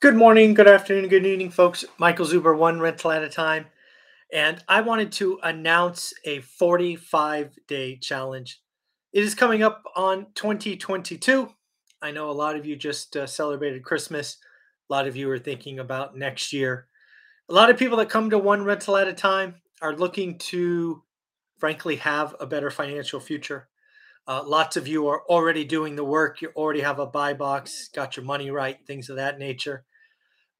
Good morning, good afternoon, good evening, folks. Michael Zuber, one rental at a time. And I wanted to announce a 45 day challenge. It is coming up on 2022. I know a lot of you just uh, celebrated Christmas. A lot of you are thinking about next year. A lot of people that come to one rental at a time are looking to, frankly, have a better financial future. Uh, lots of you are already doing the work. You already have a buy box, got your money right, things of that nature.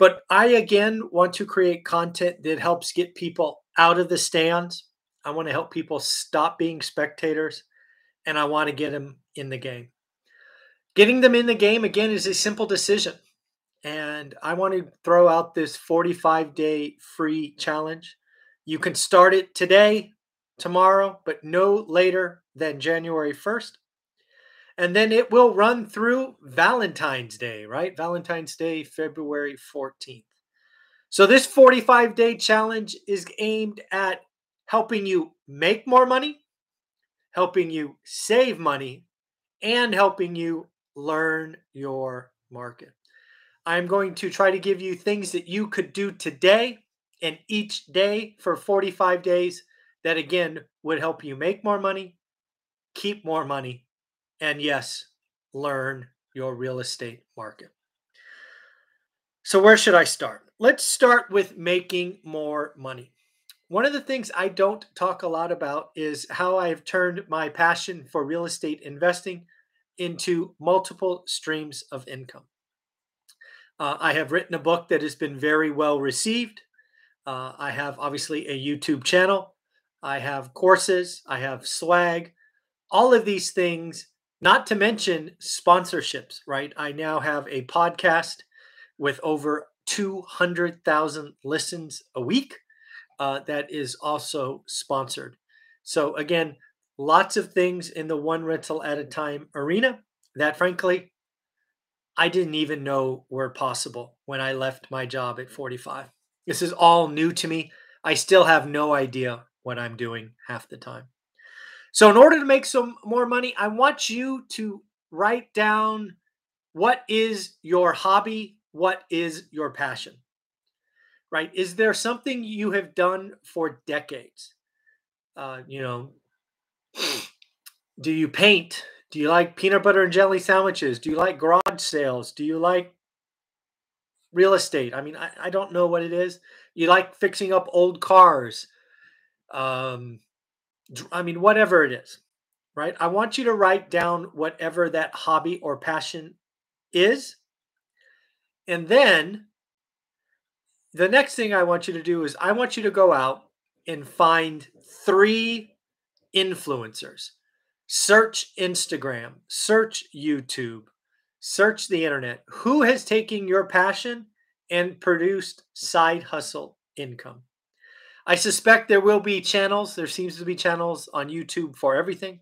But I again want to create content that helps get people out of the stands. I want to help people stop being spectators and I want to get them in the game. Getting them in the game again is a simple decision. And I want to throw out this 45 day free challenge. You can start it today, tomorrow, but no later than January 1st and then it will run through Valentine's Day, right? Valentine's Day, February 14th. So this 45 day challenge is aimed at helping you make more money, helping you save money, and helping you learn your market. I'm going to try to give you things that you could do today and each day for 45 days that again would help you make more money, keep more money, and yes, learn your real estate market. So, where should I start? Let's start with making more money. One of the things I don't talk a lot about is how I have turned my passion for real estate investing into multiple streams of income. Uh, I have written a book that has been very well received. Uh, I have obviously a YouTube channel. I have courses. I have swag. All of these things not to mention sponsorships, right? I now have a podcast with over 200,000 listens a week uh, that is also sponsored. So, again, lots of things in the one rental at a time arena that, frankly, I didn't even know were possible when I left my job at 45. This is all new to me. I still have no idea what I'm doing half the time. So, in order to make some more money, I want you to write down what is your hobby, what is your passion, right? Is there something you have done for decades? Uh, you know, do you paint? Do you like peanut butter and jelly sandwiches? Do you like garage sales? Do you like real estate? I mean, I, I don't know what it is. You like fixing up old cars. Um, I mean, whatever it is, right? I want you to write down whatever that hobby or passion is. And then the next thing I want you to do is I want you to go out and find three influencers. Search Instagram, search YouTube, search the internet. Who has taken your passion and produced side hustle income? I suspect there will be channels. There seems to be channels on YouTube for everything.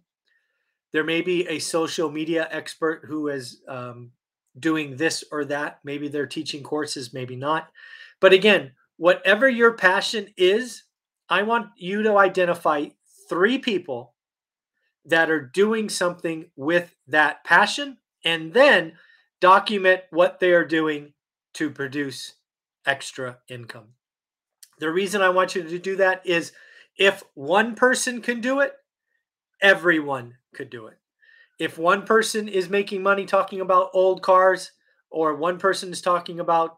There may be a social media expert who is um, doing this or that. Maybe they're teaching courses, maybe not. But again, whatever your passion is, I want you to identify three people that are doing something with that passion and then document what they are doing to produce extra income. The reason I want you to do that is if one person can do it, everyone could do it. If one person is making money talking about old cars, or one person is talking about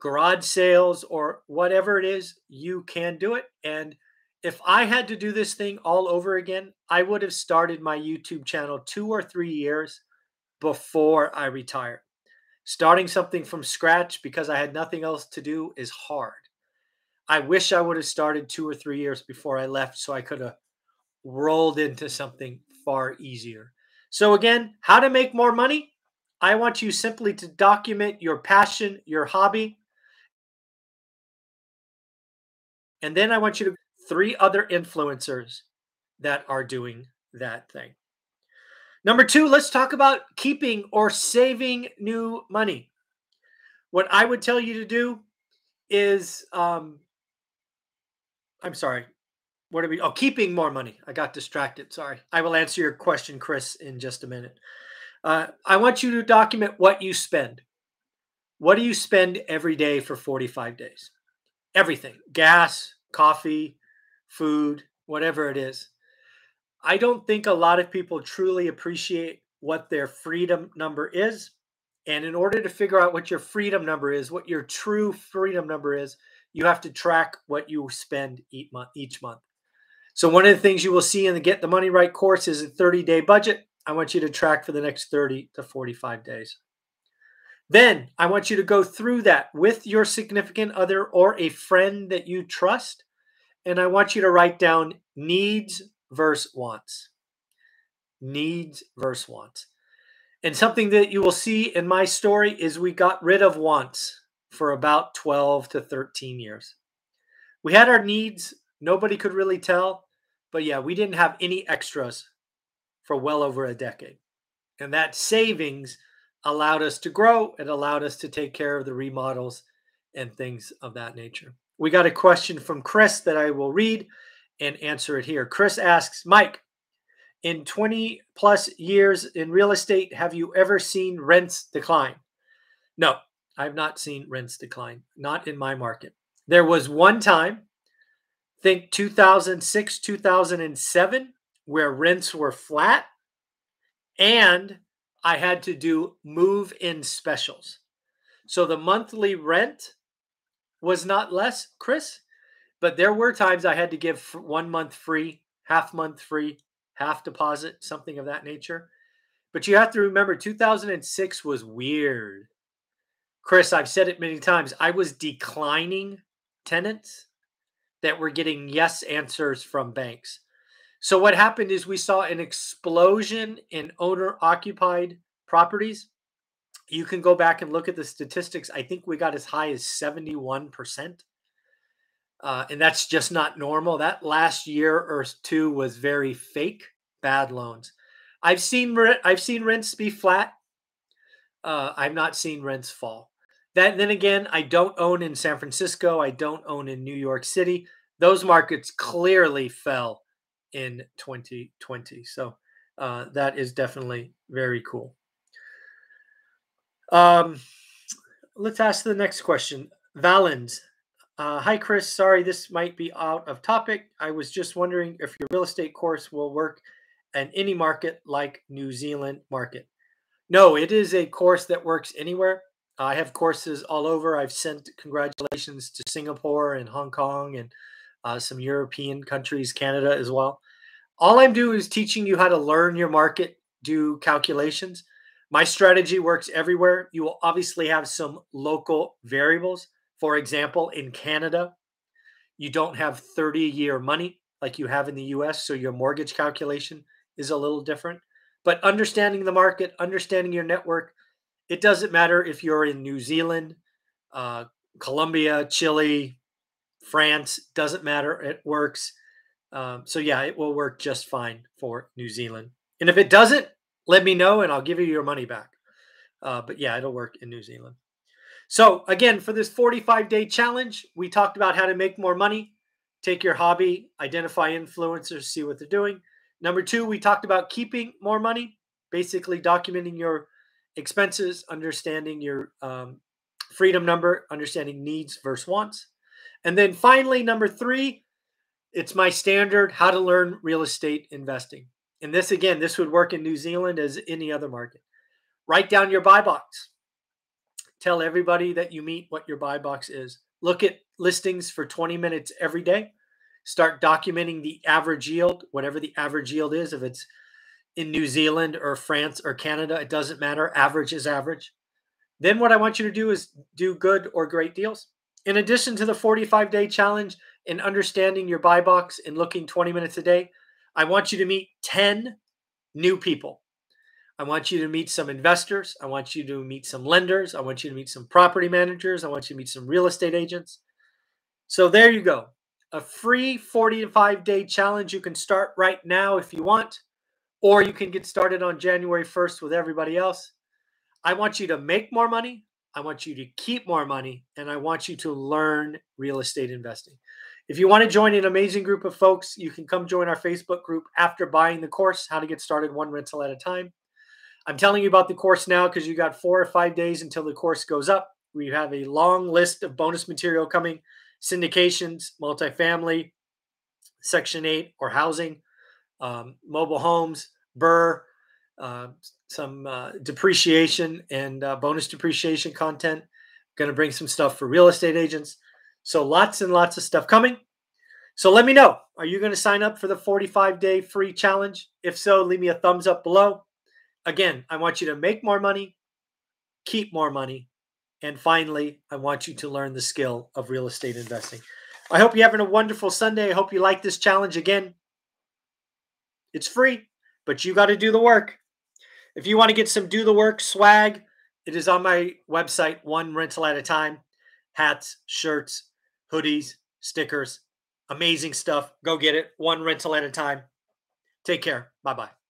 garage sales, or whatever it is, you can do it. And if I had to do this thing all over again, I would have started my YouTube channel two or three years before I retired. Starting something from scratch because I had nothing else to do is hard. I wish I would have started two or three years before I left so I could have rolled into something far easier. So, again, how to make more money? I want you simply to document your passion, your hobby. And then I want you to three other influencers that are doing that thing. Number two, let's talk about keeping or saving new money. What I would tell you to do is um, I'm sorry. What are we? Oh, keeping more money. I got distracted. Sorry. I will answer your question, Chris, in just a minute. Uh, I want you to document what you spend. What do you spend every day for 45 days? Everything gas, coffee, food, whatever it is. I don't think a lot of people truly appreciate what their freedom number is. And in order to figure out what your freedom number is, what your true freedom number is, you have to track what you spend each month. Each month. So one of the things you will see in the Get the Money Right course is a 30-day budget. I want you to track for the next 30 to 45 days. Then I want you to go through that with your significant other or a friend that you trust. And I want you to write down needs versus wants. Needs versus wants. And something that you will see in my story is we got rid of wants for about 12 to 13 years. We had our needs, nobody could really tell, but yeah, we didn't have any extras for well over a decade. And that savings allowed us to grow. It allowed us to take care of the remodels and things of that nature. We got a question from Chris that I will read and answer it here. Chris asks, Mike, in 20 plus years in real estate, have you ever seen rents decline? No, I've not seen rents decline, not in my market. There was one time, think 2006, 2007, where rents were flat and I had to do move in specials. So the monthly rent was not less, Chris, but there were times I had to give one month free, half month free, half deposit, something of that nature. But you have to remember 2006 was weird. Chris, I've said it many times. I was declining tenants that were getting yes answers from banks. So what happened is we saw an explosion in owner occupied properties. You can go back and look at the statistics. I think we got as high as 71%. Uh, and that's just not normal. That last year or two was very fake, bad loans. I've seen I've seen rents be flat. Uh, I've not seen rents fall. That then again, I don't own in San Francisco. I don't own in New York City. Those markets clearly fell in 2020. So uh, that is definitely very cool. Um, let's ask the next question. Valens. Uh, hi, Chris. Sorry, this might be out of topic. I was just wondering if your real estate course will work in any market like New Zealand market. No, it is a course that works anywhere. I have courses all over. I've sent congratulations to Singapore and Hong Kong and uh, some European countries, Canada as well. All I'm doing is teaching you how to learn your market, do calculations. My strategy works everywhere. You will obviously have some local variables. For example, in Canada, you don't have 30 year money like you have in the US, so your mortgage calculation is a little different. But understanding the market, understanding your network, it doesn't matter if you're in New Zealand, uh, Colombia, Chile, France, doesn't matter. It works. Um, so yeah, it will work just fine for New Zealand. And if it doesn't, let me know and I'll give you your money back. Uh, but yeah, it'll work in New Zealand. So again, for this 45 day challenge, we talked about how to make more money, take your hobby, identify influencers, see what they're doing. Number two, we talked about keeping more money, basically documenting your expenses, understanding your um, freedom number, understanding needs versus wants. And then finally, number three, it's my standard how to learn real estate investing. And this, again, this would work in New Zealand as any other market. Write down your buy box. Tell everybody that you meet what your buy box is. Look at listings for 20 minutes every day. Start documenting the average yield, whatever the average yield is. If it's in New Zealand or France or Canada, it doesn't matter. Average is average. Then what I want you to do is do good or great deals. In addition to the 45 day challenge, in understanding your buy box and looking 20 minutes a day, I want you to meet 10 new people. I want you to meet some investors. I want you to meet some lenders. I want you to meet some property managers. I want you to meet some real estate agents. So there you go. A free 45 day challenge. You can start right now if you want, or you can get started on January 1st with everybody else. I want you to make more money. I want you to keep more money, and I want you to learn real estate investing. If you want to join an amazing group of folks, you can come join our Facebook group after buying the course, How to Get Started One Rental at a Time. I'm telling you about the course now because you got four or five days until the course goes up. We have a long list of bonus material coming syndications, multifamily, Section 8 or housing, um, mobile homes, BRRRR, uh, some uh, depreciation and uh, bonus depreciation content. Going to bring some stuff for real estate agents. So lots and lots of stuff coming. So let me know. Are you going to sign up for the 45 day free challenge? If so, leave me a thumbs up below. Again, I want you to make more money, keep more money, and finally, I want you to learn the skill of real estate investing. I hope you're having a wonderful Sunday. I hope you like this challenge again. It's free, but you got to do the work. If you want to get some do the work swag, it is on my website, one rental at a time. Hats, shirts, hoodies, stickers, amazing stuff. Go get it, one rental at a time. Take care. Bye bye.